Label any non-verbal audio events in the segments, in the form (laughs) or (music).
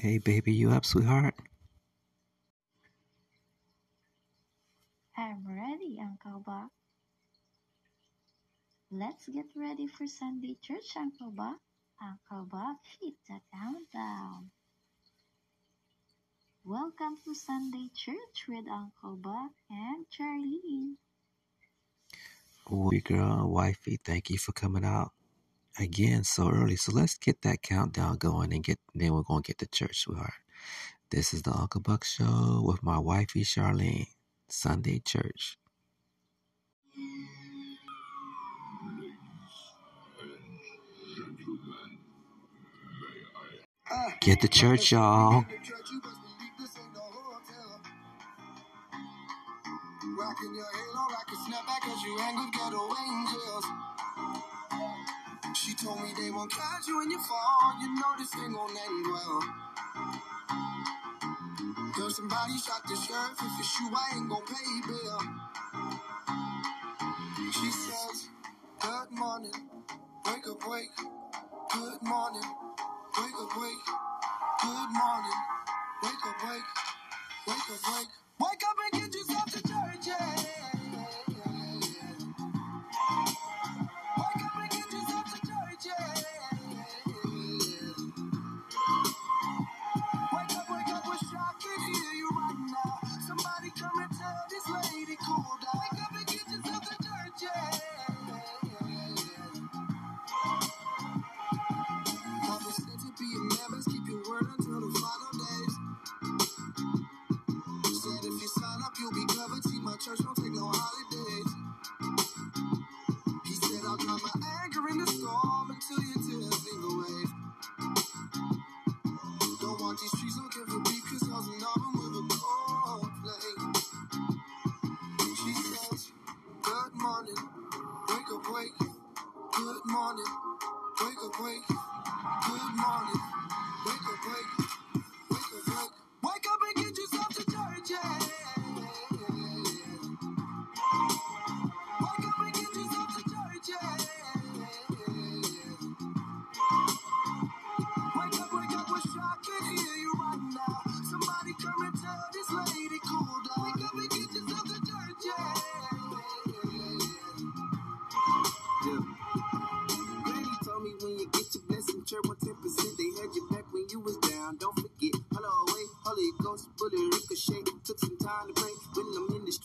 Hey, baby, you up, sweetheart? I'm ready, Uncle Buck. Let's get ready for Sunday church, Uncle Buck. Uncle Buck, hit the countdown. Welcome to Sunday church with Uncle Buck and Charlene. Oh, girl, wifey, thank you for coming out again so early. So let's get that countdown going and get then we're gonna get to church, sweetheart. This is the Uncle Buck Show with my wifey Charlene. Sunday church. Get to church, y'all. Your halo, snapback as you ghetto angels. Told me they won't catch you when you fall. You know this ain't gonna end well. Girl, somebody shot the sheriff. If it's you, I ain't gonna pay bill. She says, Good morning, wake up, wake. Good morning, wake up, wake. Good morning, wake up, wake. Wake up, wake. Wake up and get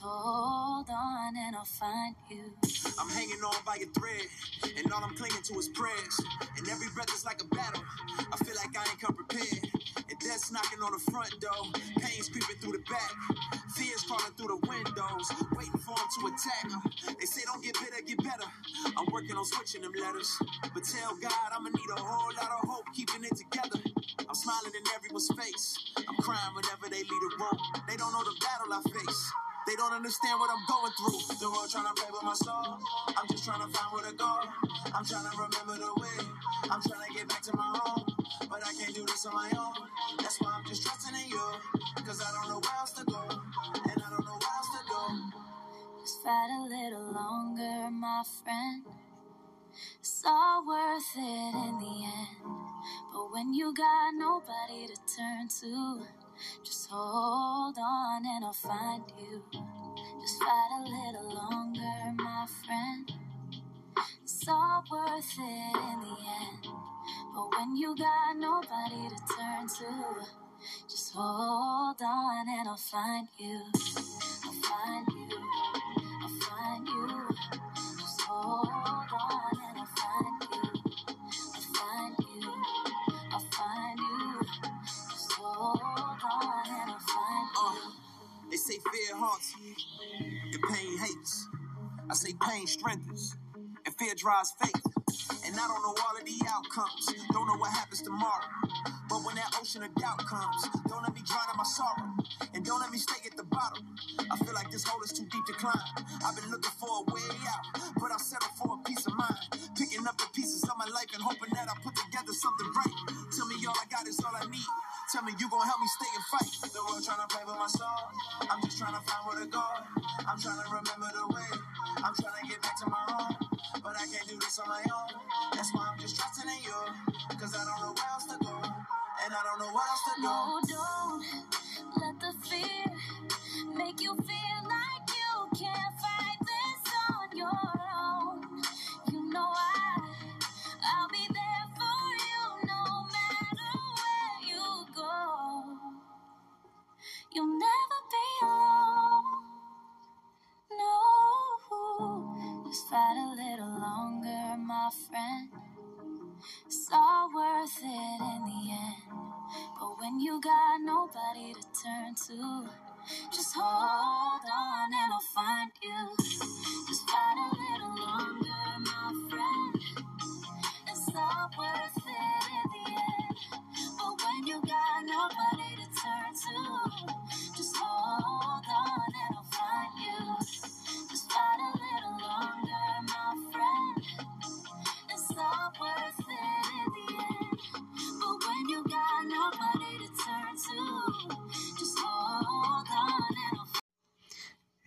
Hold on and I'll find you. I'm hanging on by a thread, and all I'm clinging to is prayers. And every breath is like a battle. I feel like I ain't come prepared. And death's knocking on the front door. Pain's creeping through the back. Fears crawling through the windows. Waiting for them to attack. They say don't get bitter, get better. I'm working on switching them letters. But tell God I'ma need a whole lot of hope keeping it together. I'm smiling in everyone's face. I'm crying whenever they lead a rope. They don't know the battle I face. They don't understand what I'm going through. The world trying to play with my soul. I'm just trying to find where to go. I'm trying to remember the way. I'm trying to get back to my home. But I can't do this on my own. That's why I'm just trusting in you. Cause I don't know where else to go. And I don't know where else to go. Just fight a little longer, my friend. It's all worth it in the end. But when you got nobody to turn to, just hold on and I'll find you. Just fight a little longer, my friend. It's all worth it in the end. But when you got nobody to turn to, just hold on and I'll find you. I'll find you. I'll find you. Just hold and fear drives faith. And I don't know all of the outcomes, don't know what happens tomorrow. But when that ocean of doubt comes, don't let me drown in my sorrow. And don't let me stay at the bottom. I feel like this hole is too deep to climb. I've been looking for a way out, but I'll settle for a peace of mind. Picking up the pieces of my life and hoping that I put together something right. Tell me all I got is all I need. Tell me you gon' help me stay and fight. The world trying to play with my soul. I'm just trying to find where to go. I'm trying to remember the way. I'm trying to get back to my home. But I can't do this on my own. That's why I'm just trusting in you. Cause I don't know where else to go. And I don't know what else to do. No, don't let the fear make you feel like You'll never be alone. No, just fight a little longer, my friend. It's all worth it in the end. But when you got nobody to turn to, just hold on and I'll find you. Just fight a little longer, my friend. It's all worth it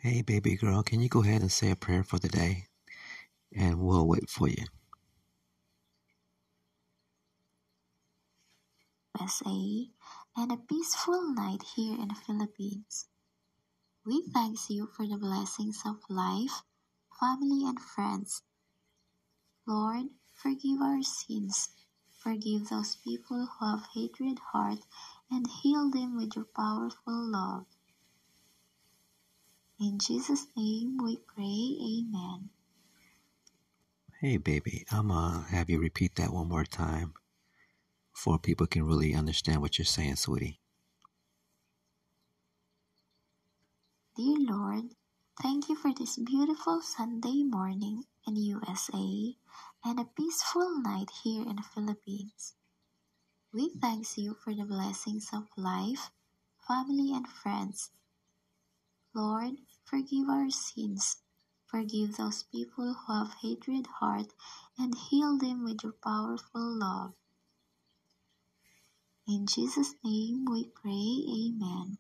Hey, baby girl, can you go ahead and say a prayer for the day? And we'll wait for you. USA and a peaceful night here in the Philippines. We thank you for the blessings of life, family, and friends. Lord, forgive our sins. Forgive those people who have hatred heart and heal them with your powerful love. In Jesus' name we pray, Amen. Hey, baby, I'm gonna have you repeat that one more time before people can really understand what you're saying, sweetie. Dear Lord, thank you for this beautiful Sunday morning in USA and a peaceful night here in the Philippines. We thank you for the blessings of life, family, and friends. Lord, forgive our sins. Forgive those people who have hatred heart and heal them with your powerful love. In Jesus' name we pray, Amen.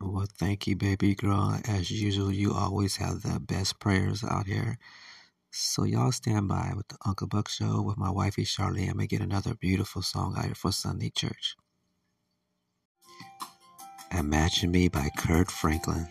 Well, thank you, baby girl. As usual, you always have the best prayers out here. So y'all stand by with the Uncle Buck Show with my wifey Charlie. I'm gonna get another beautiful song out here for Sunday church. Imagine Me by Kirk Franklin.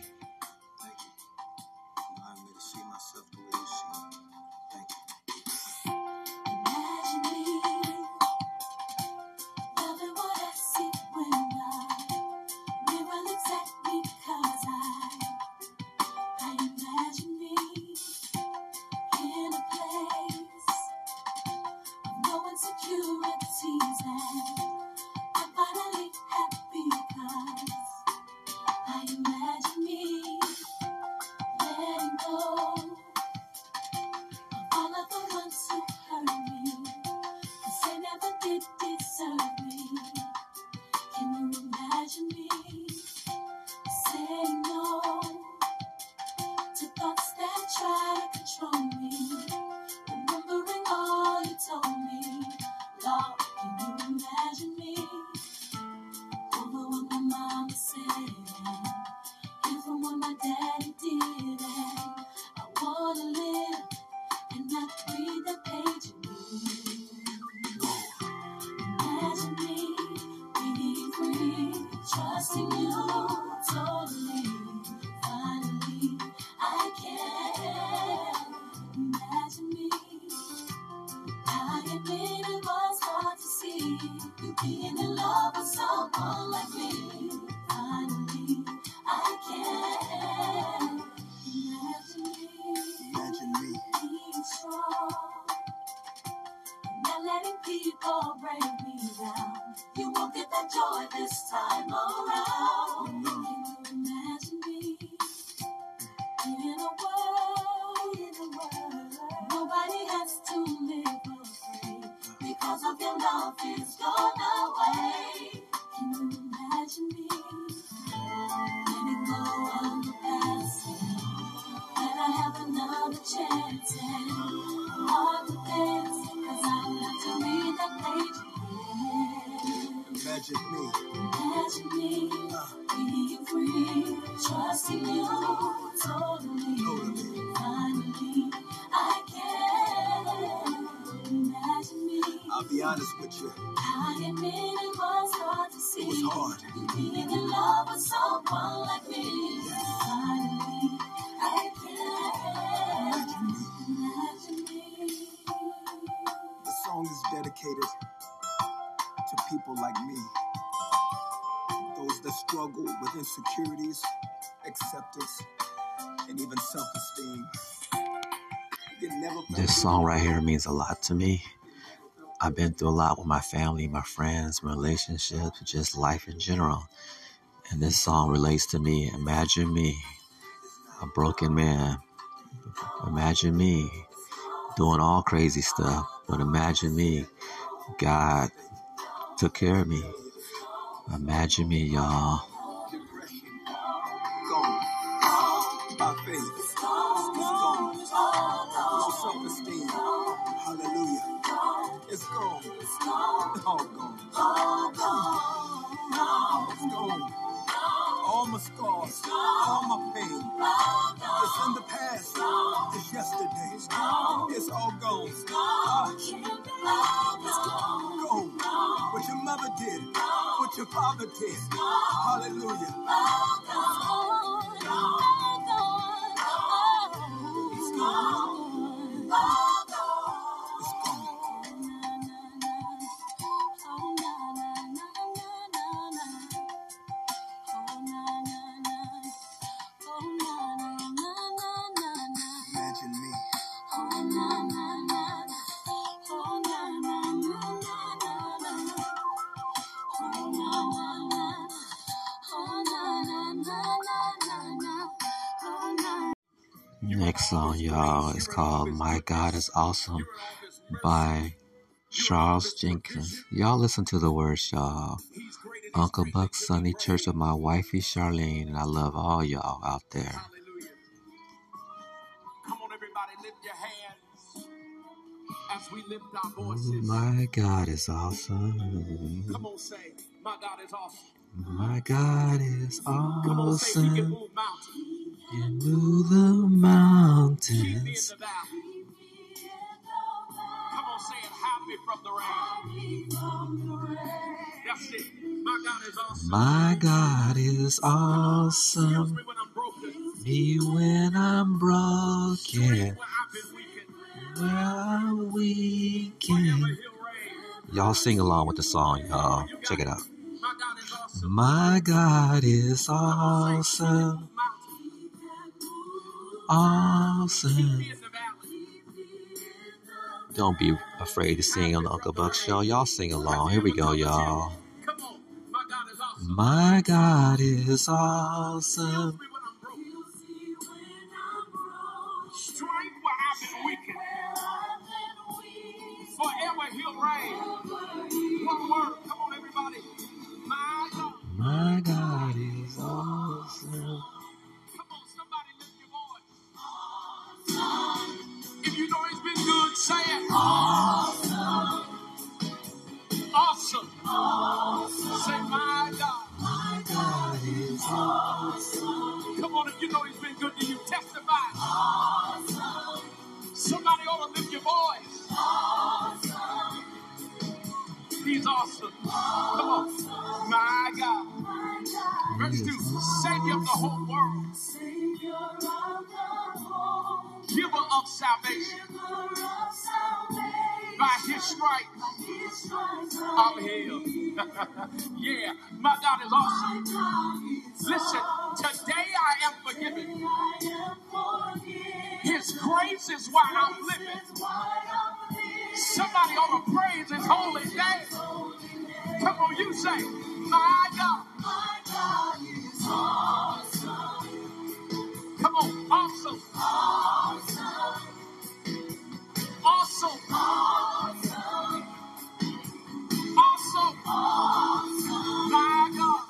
Honest with you. I admit it was hard to see. It was hard. Being in love with someone like me. Finally, I can imagine me. The song is dedicated to people like me. Those that struggle with insecurities, acceptance, and even self-esteem. You can never This song right here means a lot to me. I've been through a lot with my family, my friends, my relationships, just life in general. And this song relates to me. Imagine me, a broken man. Imagine me doing all crazy stuff. But imagine me, God took care of me. Imagine me, y'all. Gone. All gone. It's gone. All my scars, all my pain. It's in the past. It's yesterday. It's all gone. It's gone. What your mother did, what your father did. Hallelujah. It's song, y'all, is called My God is Awesome by Charles Jenkins. Y'all listen to the words, y'all. Uncle Buck Sunny Church of my wifey Charlene, and I love all y'all out there. Hallelujah. Come on, everybody, lift your hands as we lift our voices. My God is awesome. Come on, say, My God is awesome. My God is Come on, say, He can awesome. Move mountains. You move the Keep me in mountains. Come on, say it. Me from the rain. That's it. My God is awesome. My God is awesome. me when I'm broken. When I'm Strength broken, where I've been weakened. where I'm Wherever weakened. Y'all sing along with the song, y'all. Check it out. My God is awesome. Valley. Don't be afraid to sing on the Uncle Buck Show. Y'all sing along. Here we go, y'all. My God is awesome. My God is awesome. You know he's been good, say it. Awesome. Awesome. Say, my God. My God is awesome. Come on, if you know he's been good to you, testify. Awesome. Somebody ought to lift your voice. Awesome. He's awesome. Come on. My God. Verse 2. Savior of the whole world. Of salvation. By his stripes. I'm healed. (laughs) yeah, my God is awesome. Listen, today I am forgiven. His grace is why I'm living. Somebody ought to praise his holy name. Come on, you say, my God. Come on. Awesome. Awesome. Awesome. My God.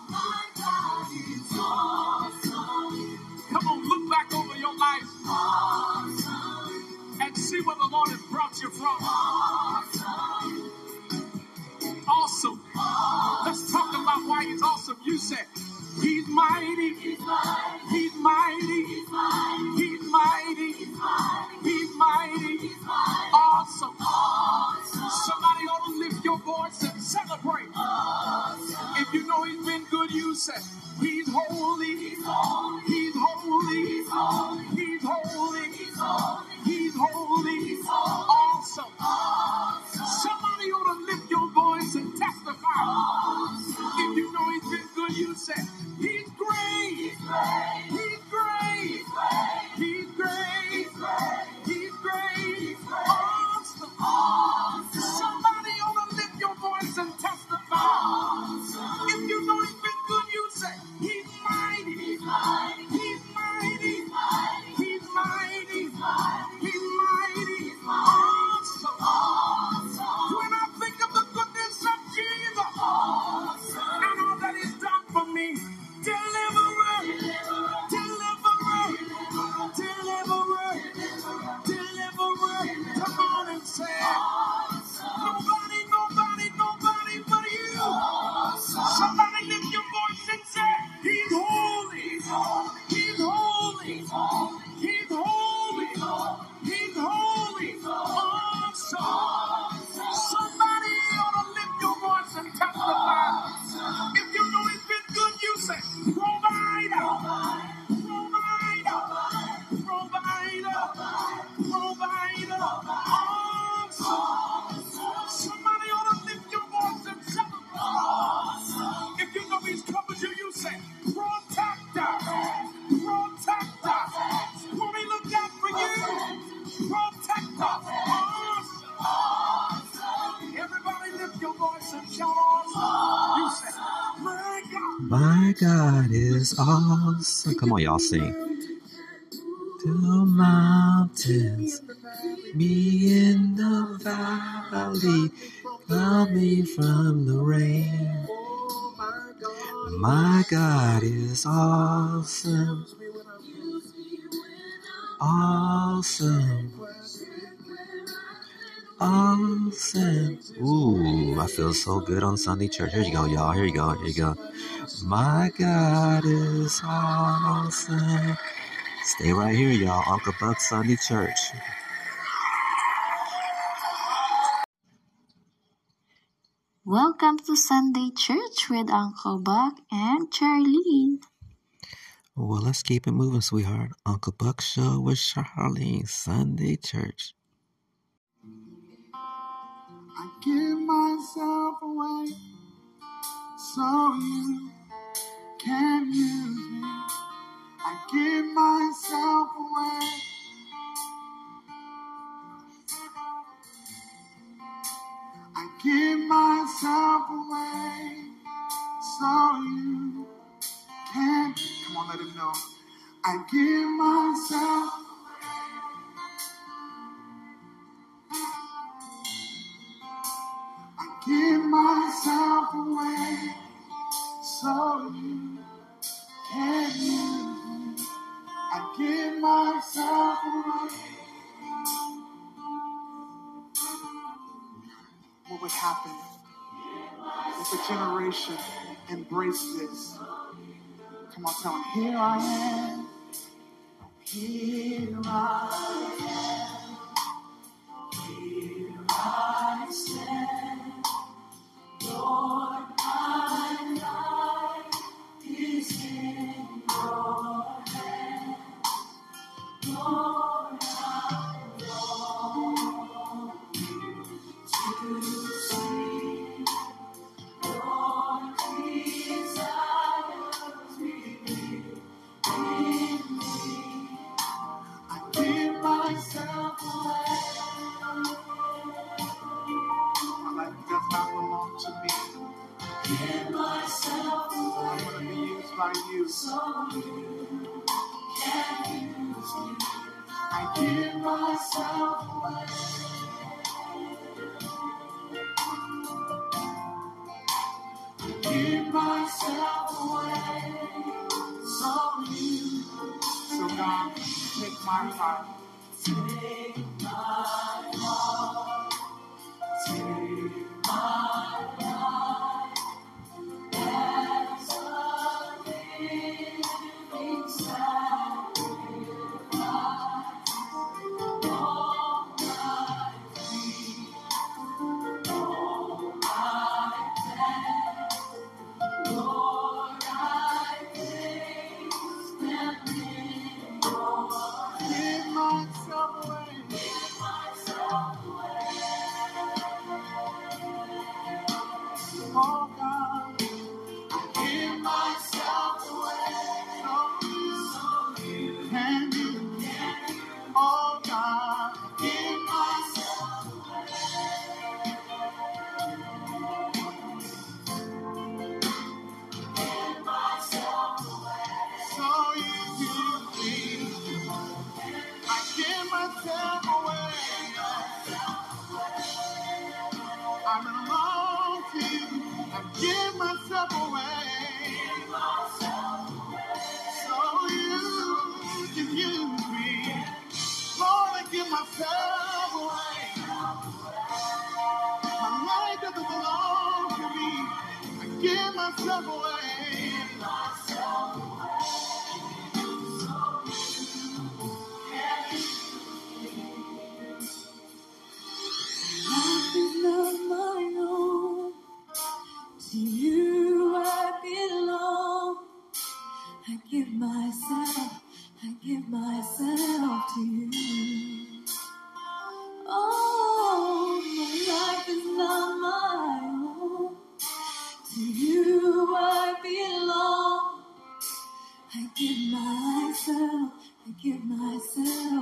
Awesome. Come on, look back over your life. Awesome. And see where the Lord has brought you from. Awesome. Awesome. Let's talk about why it's awesome. You said. He's mighty. He's mighty. He's mighty. He's mighty. He's mighty. Awesome. awesome. Somebody ought to lift your voice and celebrate. Awesome. If you know he's been good, you say, He's holy. He's holy. He's holy. He's holy. He's holy. He's holy. He's holy. He's holy. Awesome. awesome. Awesome. Come on, y'all sing. The mountains, me in the valley, coming from the rain. My God is awesome. Awesome. Awesome. Ooh, I feel so good on Sunday church. Here you go, y'all. Here you go. Here you go. My God is awesome. Stay right here, y'all. Uncle Buck Sunday Church. Welcome to Sunday Church with Uncle Buck and Charlene. Well, let's keep it moving, sweetheart. Uncle Buck Show with Charlene, Sunday Church. Give myself away so you can use me. I give myself away. I give myself away so you can. Come on, let him know. I give myself. Give myself away so you can use me. I give myself away. What would happen if a generation embraced this? Come on, tell them, here I am. Here I am.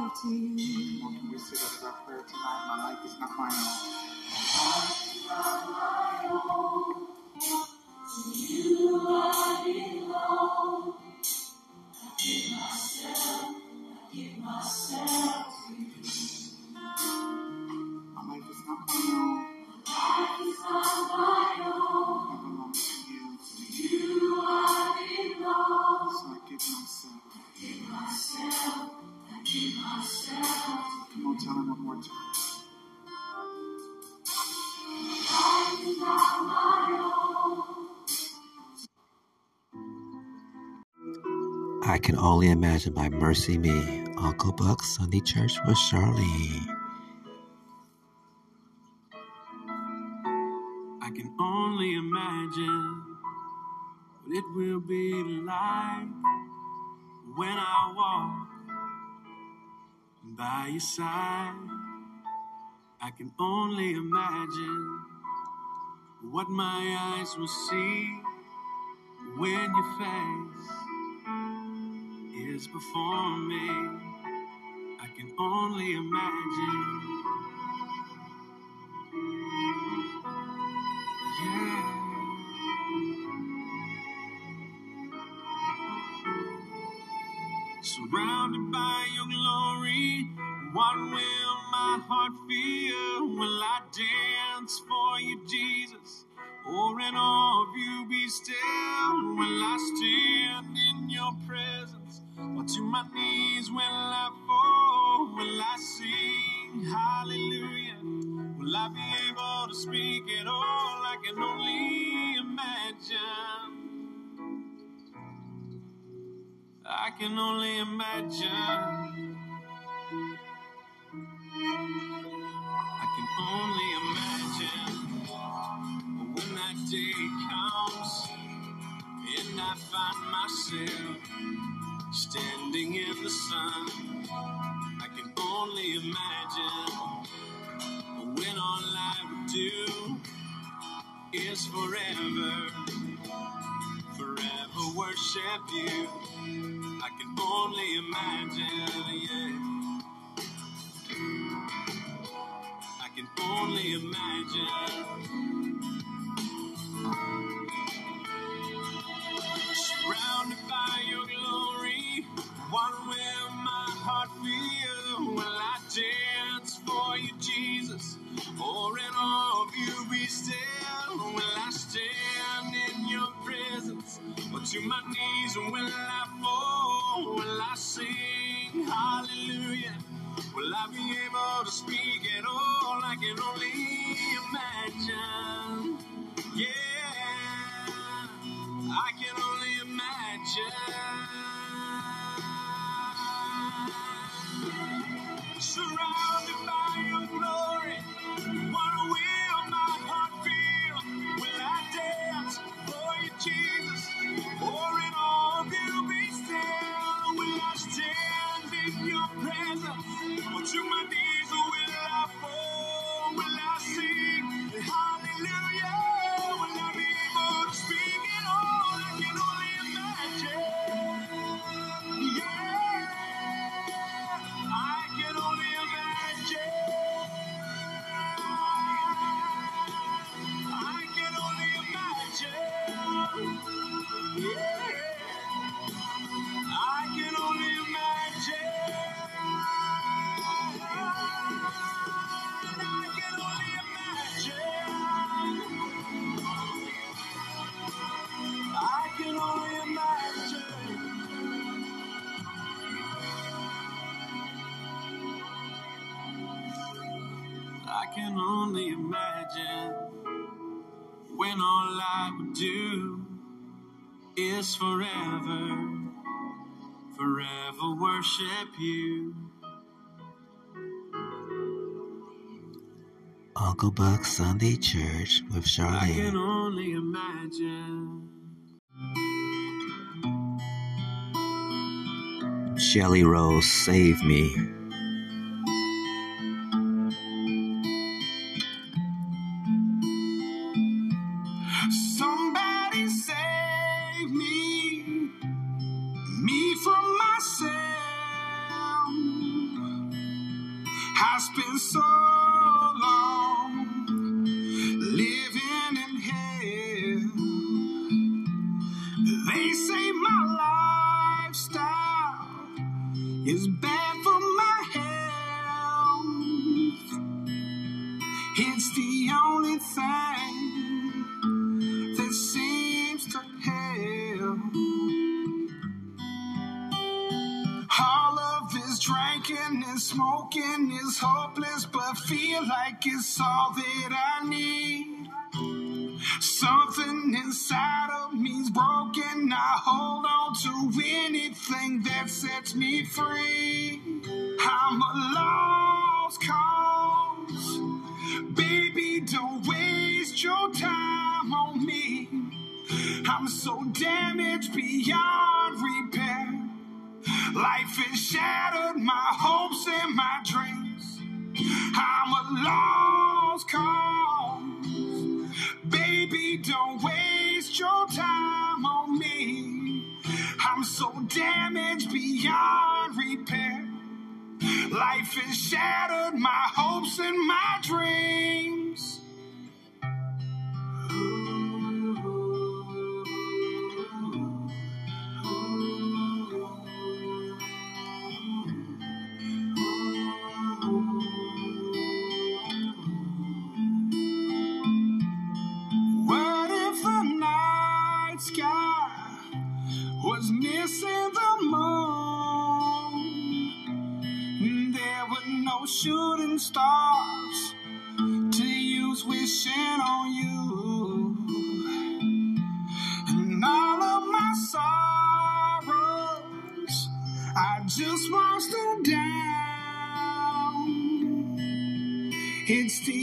Myself to you. Can we say that prayer tonight? My life is not my own. Imagine by MercyMe, Uncle Buck Sunday Church with Charlene. I can only imagine what it will be like when I walk by your side. I can only imagine what my eyes will see when your face is before me. I can only imagine. Yeah. Surrounded by your glory, what will my heart feel? Will I dance for you, Jesus? Or in awe of you be still? Will I stand? Or to my knees will I fall? Will I sing hallelujah? Will I be able to speak at all? I can only imagine. I can only imagine. I can only imagine when that day comes and I find myself standing in the sun. I can only imagine when all I would do is forever, forever worship you. I can only imagine, yeah. I can only imagine. What will my heart feel? Will I dance for you, Jesus? Or in awe of you be still? Will I stand in your presence? Or to my knees will I fall? Will I sing hallelujah? Will I be able to speak at all? I can only imagine. Yeah, I can only Uncle Buck Sunday Church with I can Charlene. only imagine. Shelly Rose, save me. It's the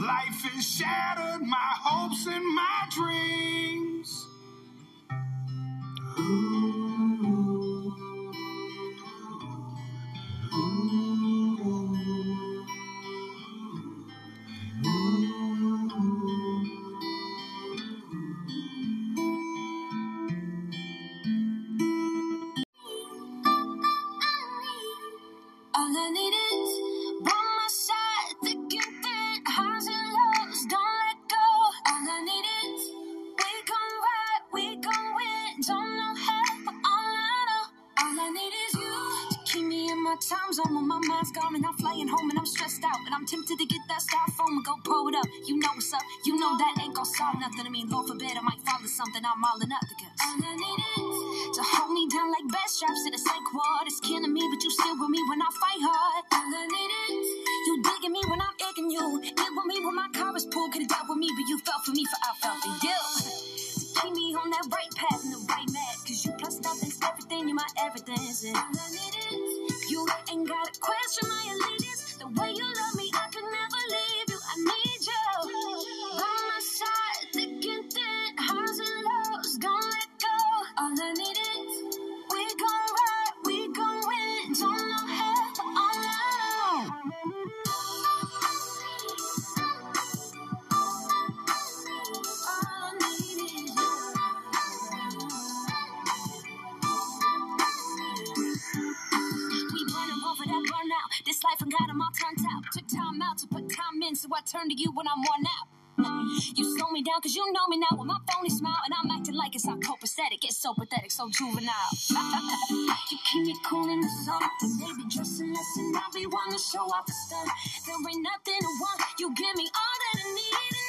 Life has shattered my hopes and my dreams. Ooh. out I'm out. Took time out to put time in, so I turn to you when I'm worn out. You slow me down cause you know me now with my phony smile And I'm acting like it's not copacetic, it's so pathetic, so juvenile (laughs) You keep me cool in the sun baby, be dressing less and I be one to show off the stuff. There ain't nothing to want, you give me all that I need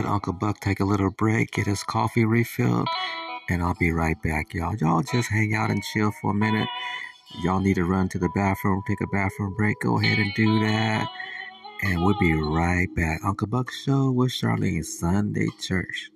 let Uncle Buck take a little break, get his coffee refilled, and I'll be right back, y'all. Y'all just hang out and chill for a minute. Y'all need to run to the bathroom, take a bathroom break, go ahead and do that. And we'll be right back. Uncle Buck Show with Charlene Sunday Church.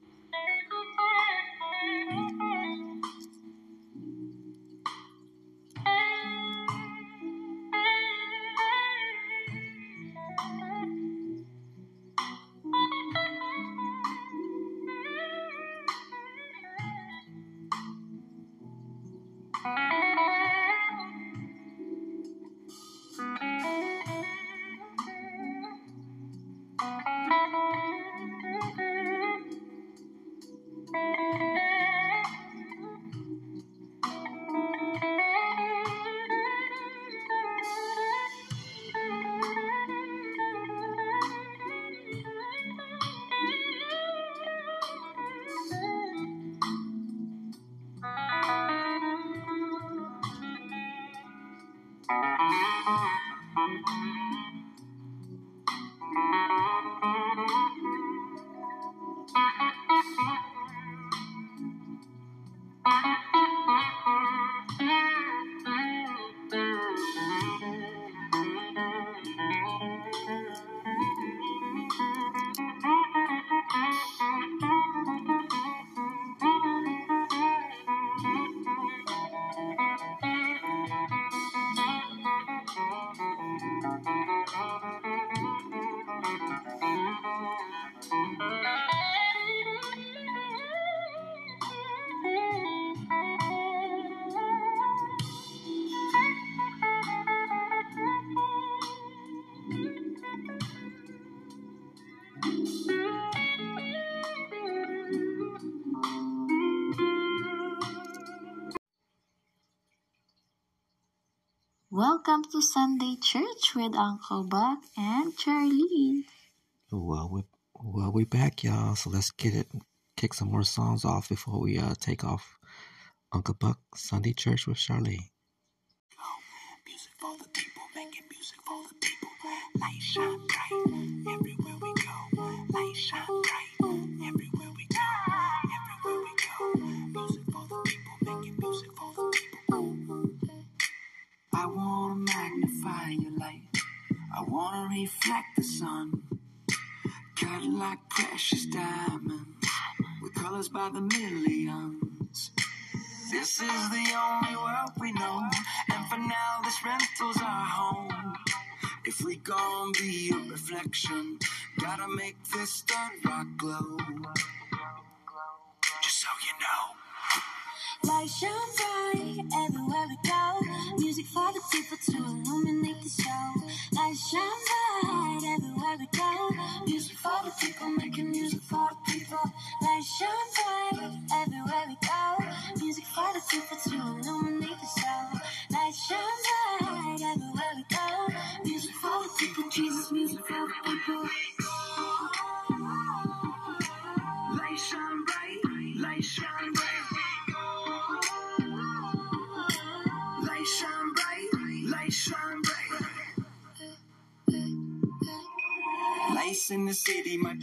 To Sunday Church with Uncle Buck and Charlene. Well, we well we back, y'all. So let's get it, kick some more songs off before we uh take off. Uncle Buck Sunday Church with Charlene. Music for the people, making music for the people. Light shine bright everywhere a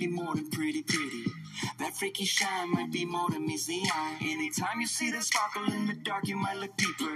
be more than pretty, pretty. That freaky shine might be more than meets the eye. Anytime you see the sparkle in the dark, you might look deeper,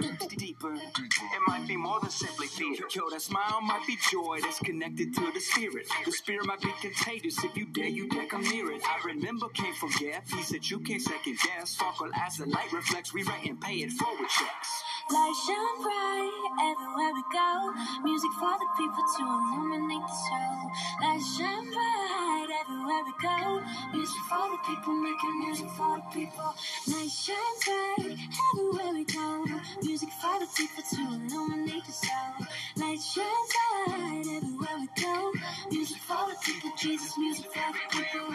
more than simply theater. Yo, that smile might be joy that's connected to the spirit. The spirit might be contagious. If you dare, you dare come near it. I remember, can't forget. He said you can't second guess. Sparkle as the light reflects. We rent and pay it forward checks. Light shine bright everywhere we go. Music for the people to illuminate the soul. Light shine bright everywhere we go. Music for the people, making music for the people. Light shine bright everywhere we go. Music for the people to illuminate the show. Light shine bright everywhere we go. Music for the people, Jesus, music for the people.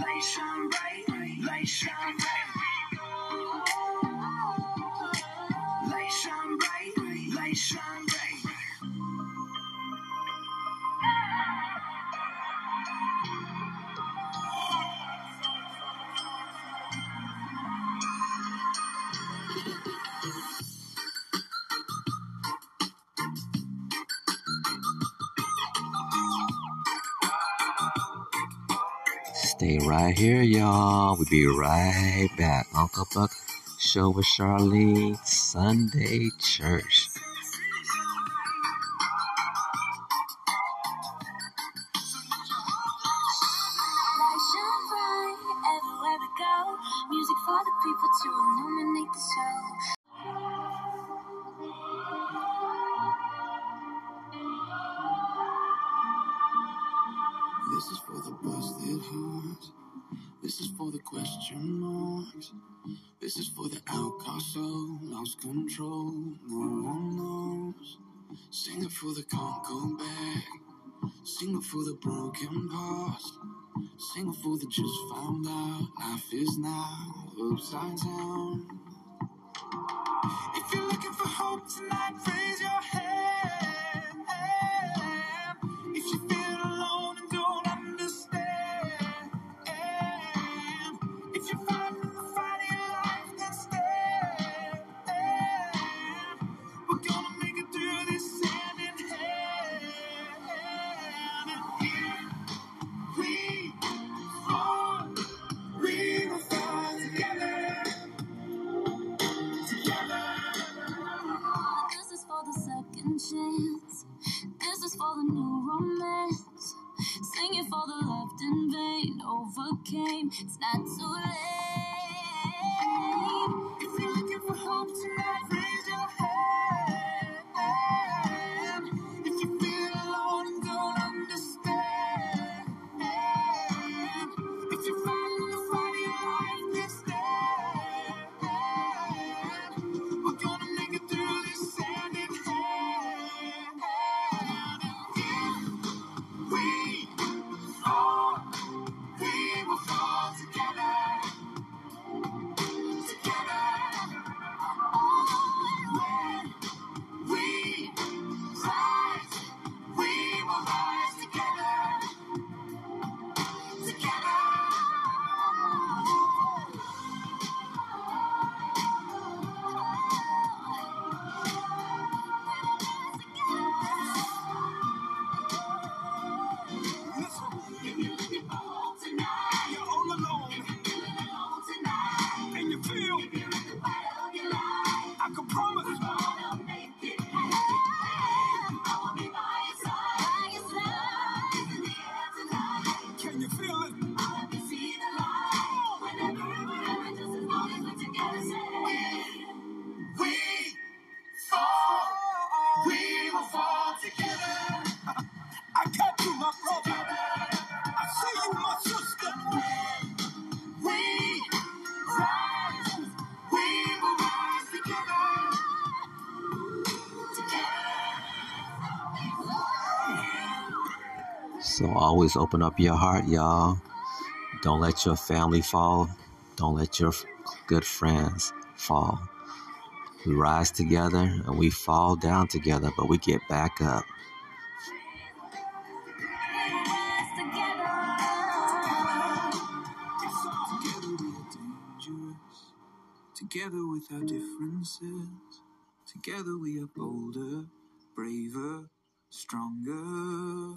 Light shine bright, light shine bright. Light shine Stay right here, y'all. We'll be right back. Uncle Buck Show with Charlene, Sunday Church. always open up your heart, y'all. Don't let your family fall. Don't let your good friends fall. We rise together and we fall down together, but we get back up. Together with our differences, together we are bolder, braver, stronger.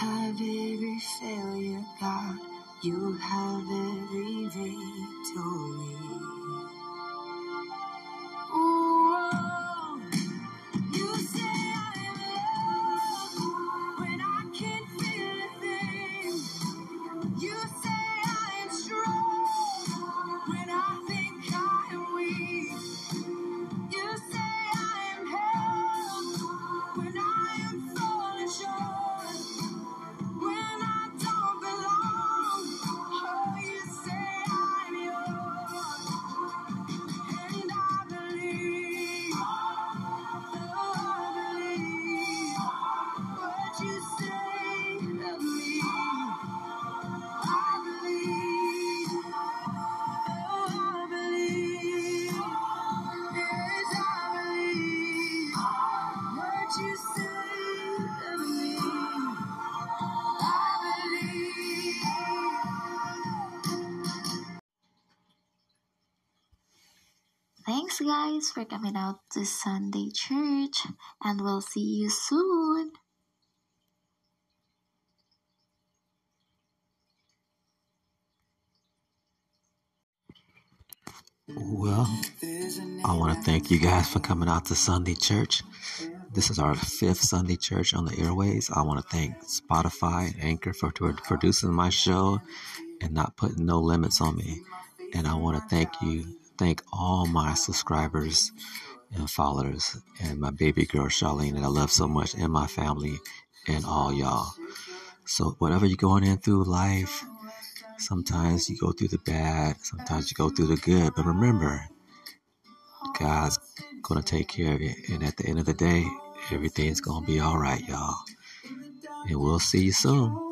Have every failure, God. You'll have every victory. Thanks, guys, for coming out to Sunday church, and we'll see you soon. Well, I want to thank you guys for coming out to Sunday church. This is our fifth Sunday church on the airways. I want to thank Spotify and Anchor for for producing my show and not putting no limits on me. And I want to thank you, thank all my subscribers and followers and my baby girl Charlene that I love so much and my family and all y'all. So whatever you're going in through life, sometimes you go through the bad, sometimes you go through the good, but remember, God's gonna take care of it. And at the end of the day, everything's gonna be all right, y'all. And we'll see you soon.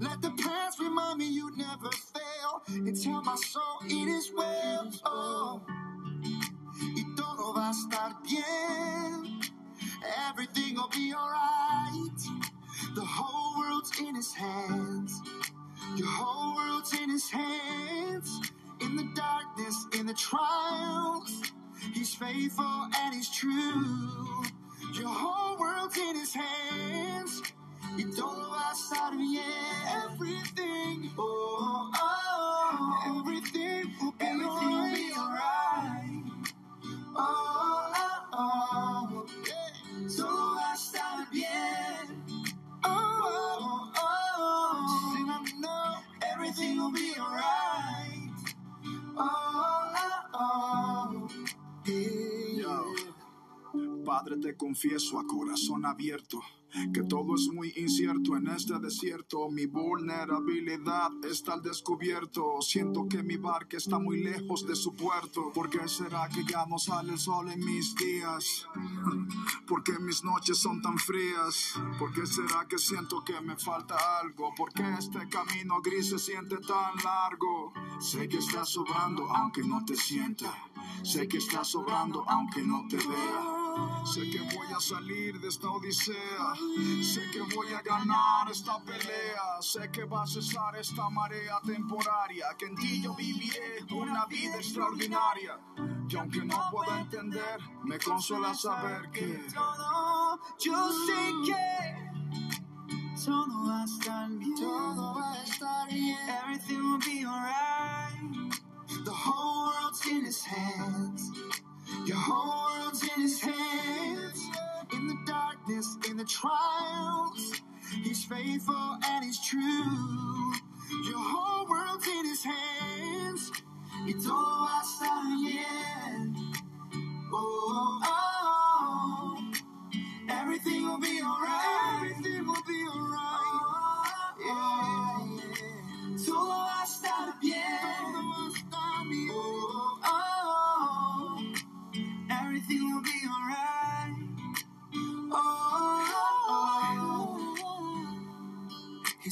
Let the past remind me you never fail. And tell my soul it is well. Oh, y todo va a estar bien. Everything will be alright. The whole world's in his hands. Your whole world's in his hands. In the darkness, in the trials, he's faithful and he's true. Your whole world's in his hands. You don't know outside of me everything. Oh, oh, everything will be alright. Oh, oh, oh, yeah. Todo va a estar bien. Oh, oh, oh, oh. And I know everything will be alright. Oh, oh, oh. Yo. Padre, te confieso a corazón abierto que todo es muy incierto en este desierto. Mi vulnerabilidad está al descubierto. Siento que mi barca está muy lejos de su puerto. ¿Por qué será que ya no sale el sol en mis días? ¿Por qué mis noches son tan frías? ¿Por qué será que siento que me falta algo? ¿Por qué este camino gris se siente tan largo? Sé que está sobrando aunque no te sienta. Sé que está sobrando aunque no te vea. Sé que voy a salir de esta odisea. Sé que voy a ganar esta pelea. Sé que va a cesar esta marea temporaria. Que en ti yo viviré una vida extraordinaria. Y aunque no puedo entender, me consuela saber que todo, yo sé que todo va a estar bien. Todo va a estar bien. Everything will be alright. The whole world's in his hands. Your whole world's in his hands. In the darkness, in the trials, he's faithful and he's true. Your whole world's in his hands. Y todo va a estar bien. Oh, oh, oh. Everything will be alright. Everything will be alright. Yeah, yeah. Todo va a estar bien. Todo va a estar bien. Oh, oh, oh.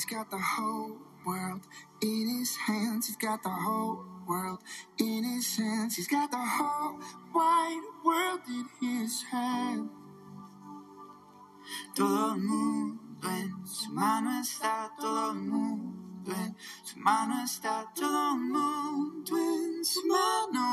He's got the whole world in his hands. He's got the whole world in his hands. He's got the whole wide world in his hands. Todo el mundo en su mano está, todo el mundo en su mano está, todo el mundo en su mano.